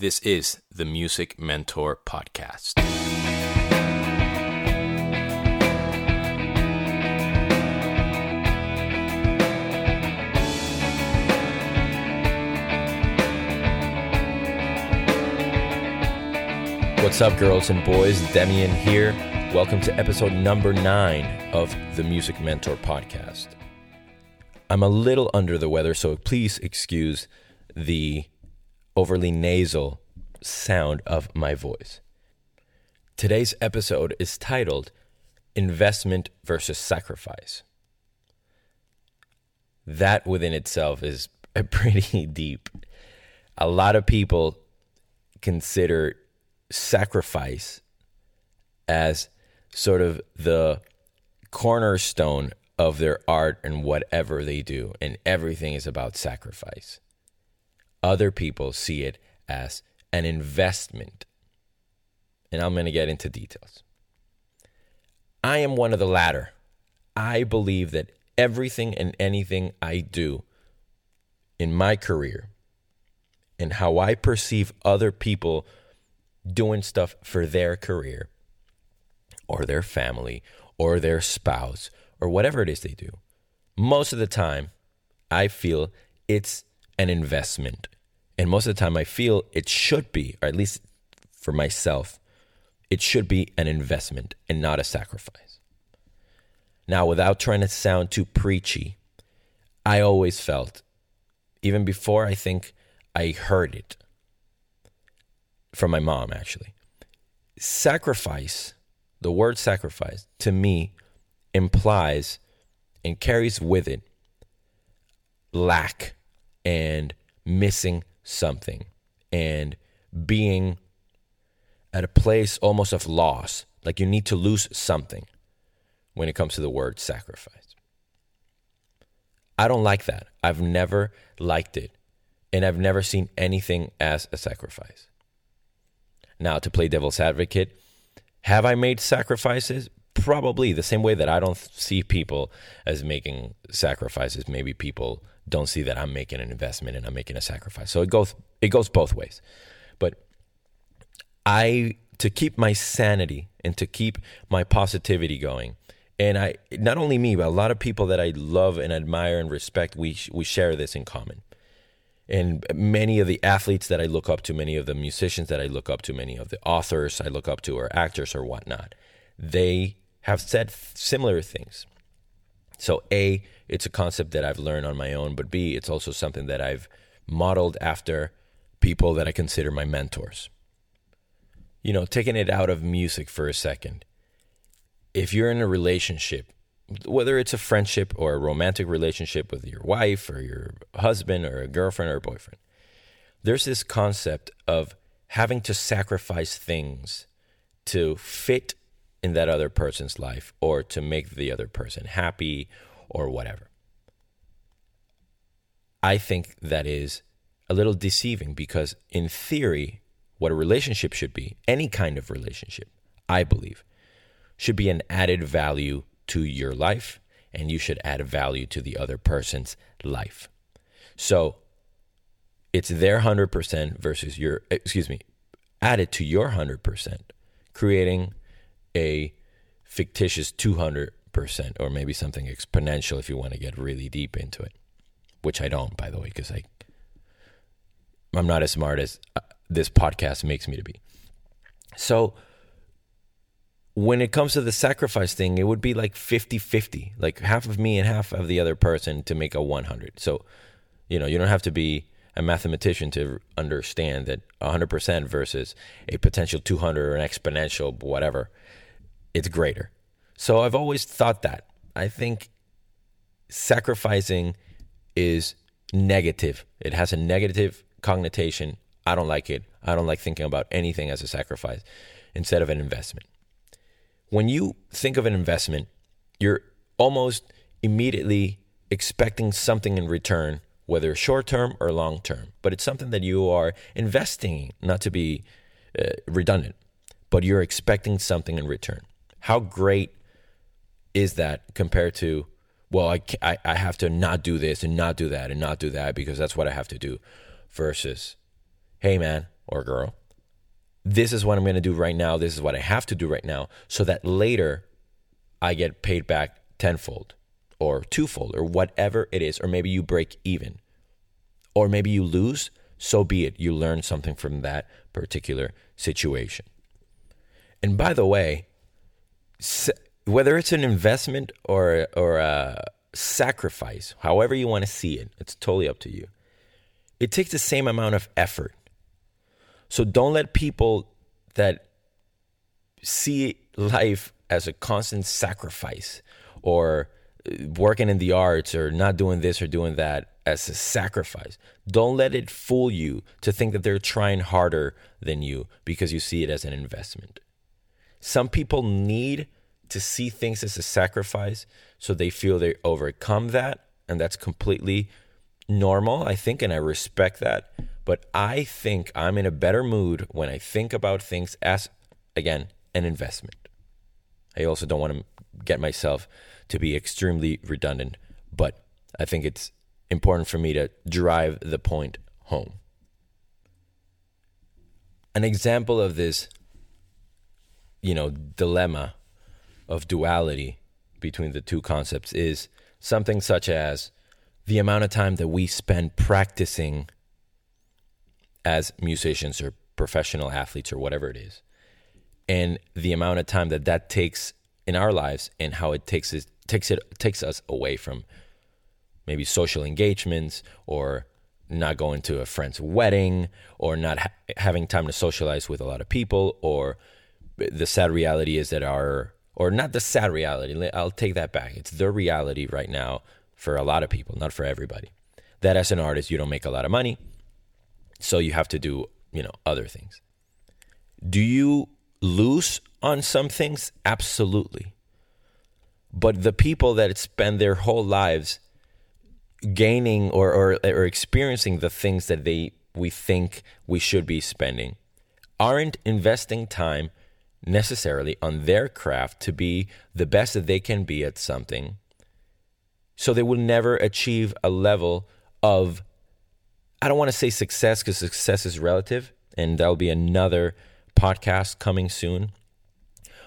This is the Music Mentor Podcast. What's up, girls and boys? Demian here. Welcome to episode number nine of the Music Mentor Podcast. I'm a little under the weather, so please excuse the overly nasal sound of my voice. Today's episode is titled Investment versus Sacrifice. That within itself is pretty deep. A lot of people consider sacrifice as sort of the cornerstone of their art and whatever they do, and everything is about sacrifice. Other people see it as an investment. And I'm going to get into details. I am one of the latter. I believe that everything and anything I do in my career and how I perceive other people doing stuff for their career or their family or their spouse or whatever it is they do, most of the time, I feel it's an investment. And most of the time, I feel it should be, or at least for myself, it should be an investment and not a sacrifice. Now, without trying to sound too preachy, I always felt, even before I think I heard it from my mom, actually, sacrifice, the word sacrifice, to me implies and carries with it lack and missing something and being at a place almost of loss, like you need to lose something when it comes to the word sacrifice. I don't like that. I've never liked it, and I've never seen anything as a sacrifice. Now, to play devil's advocate, have I made sacrifices? Probably the same way that I don't see people as making sacrifices. Maybe people don't see that I'm making an investment and I'm making a sacrifice. So it goes it goes both ways. But I to keep my sanity and to keep my positivity going. And I not only me, but a lot of people that I love and admire and respect, we we share this in common. And many of the athletes that I look up to, many of the musicians that I look up to, many of the authors I look up to, or actors or whatnot, they have said similar things. So, A, it's a concept that I've learned on my own, but B, it's also something that I've modeled after people that I consider my mentors. You know, taking it out of music for a second. If you're in a relationship, whether it's a friendship or a romantic relationship with your wife or your husband or a girlfriend or a boyfriend, there's this concept of having to sacrifice things to fit in that other person's life or to make the other person happy or whatever. I think that is a little deceiving because, in theory, what a relationship should be, any kind of relationship, I believe, should be an added value to your life and you should add value to the other person's life. So it's their 100% versus your, excuse me, added to your 100%, creating a fictitious 200% or maybe something exponential if you want to get really deep into it, which I don't, by the way, because I, I'm not as smart as uh, this podcast makes me to be. So when it comes to the sacrifice thing, it would be like 50 50, like half of me and half of the other person to make a 100. So, you know, you don't have to be a mathematician to understand that 100% versus a potential 200 or an exponential, whatever it's greater. So I've always thought that. I think sacrificing is negative. It has a negative connotation. I don't like it. I don't like thinking about anything as a sacrifice instead of an investment. When you think of an investment, you're almost immediately expecting something in return, whether short term or long term. But it's something that you are investing, not to be uh, redundant, but you're expecting something in return. How great is that compared to, well, I, I, I have to not do this and not do that and not do that because that's what I have to do, versus, hey man, or girl. This is what I'm going to do right now. This is what I have to do right now so that later I get paid back tenfold or twofold or whatever it is. Or maybe you break even. Or maybe you lose. So be it. You learn something from that particular situation. And by the way, whether it's an investment or or a sacrifice, however you want to see it, it's totally up to you. It takes the same amount of effort. So don't let people that see life as a constant sacrifice or uh, working in the arts or not doing this or doing that as a sacrifice. Don't let it fool you to think that they're trying harder than you because you see it as an investment. Some people need to see things as a sacrifice so they feel they overcome that. And that's completely normal, I think, and I respect that. But I think I'm in a better mood when I think about things as, again, an investment. I also don't want to get myself to be extremely redundant, but I think it's important for me to drive the point home. An example of this, you know, dilemma of duality between the two concepts is something such as the amount of time that we spend practicing as musicians or professional athletes or whatever it is and the amount of time that that takes in our lives and how it takes it takes it takes us away from maybe social engagements or not going to a friend's wedding or not ha- having time to socialize with a lot of people or the sad reality is that our or not the sad reality I'll take that back. It's the reality right now for a lot of people not for everybody that as an artist you don't make a lot of money so you have to do you know other things. Do you lose on some things? Absolutely. But the people that spend their whole lives gaining or, or, or experiencing the things that they we think we should be spending aren't investing time necessarily on their craft to be the best that they can be at something so they will never achieve a level of i don't want to say success because success is relative and that'll be another podcast coming soon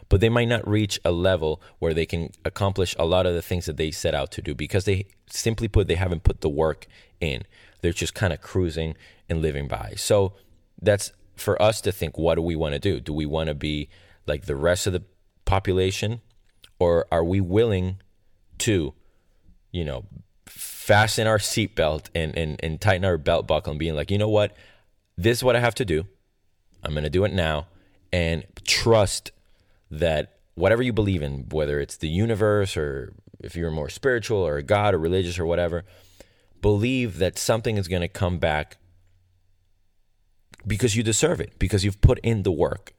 but they might not reach a level where they can accomplish a lot of the things that they set out to do because they simply put they haven't put the work in. They're just kind of cruising and living by. So that's for us to think what do we want to do? Do we want to be like the rest of the population or are we willing to you know fasten our seatbelt and, and and tighten our belt buckle and being like you know what? This is what i have to do. I'm to do it now. And trust that whatever you believe in, whether it's the universe or if you're more spiritual or God or religious or whatever, believe that something is going to come back because you deserve it, because you've put in the work.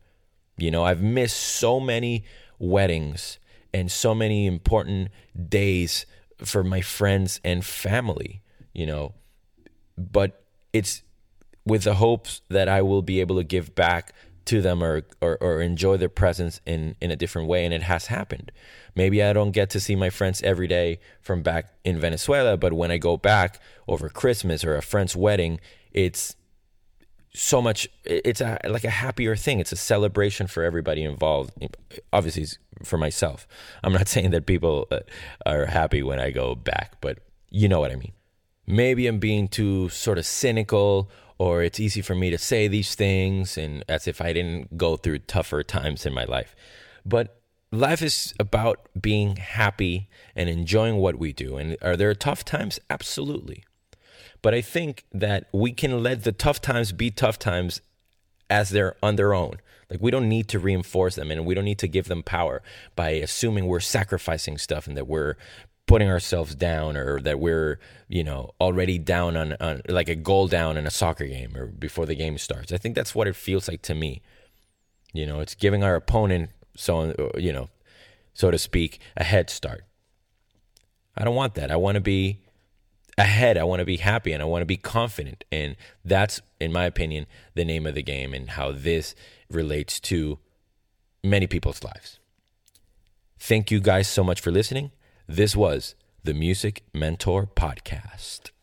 You know, I've missed so many weddings and so many important days for my friends and family, you know, but it's with the hopes that I will be able to give back to them or, or, or enjoy their presence in, in a different way. And it has happened. Maybe I don't get to see my friends every day from back in Venezuela, but when I go back over Christmas or a friend's wedding, it's so much it's a like a happier thing it's a celebration for everybody involved obviously for myself i'm not saying that people uh, are happy when i go back but you know what i mean maybe i'm being too sort of cynical or it's easy for me to say these things and as if I didn't go through tougher times in my life. But life is about being happy and enjoying what we do. And are there tough times? Absolutely. But I think that we can let the tough times be tough times as they're on their own. Like we don't need to reinforce them and we don't need to give them power by assuming we're sacrificing stuff and that we're putting ourselves down or that we're you know already down on, on like a goal down in a soccer game or before the game starts. I think that's what it feels like to me. You know it's giving our opponent so you know so to speak a head start. I don't want that. I want to be ahead i want to be happy and i want to be confident. And that's in my opinion the name of the game and how this relates to many people's lives. Thank you guys so much for listening. This was the Music Mentor Podcast.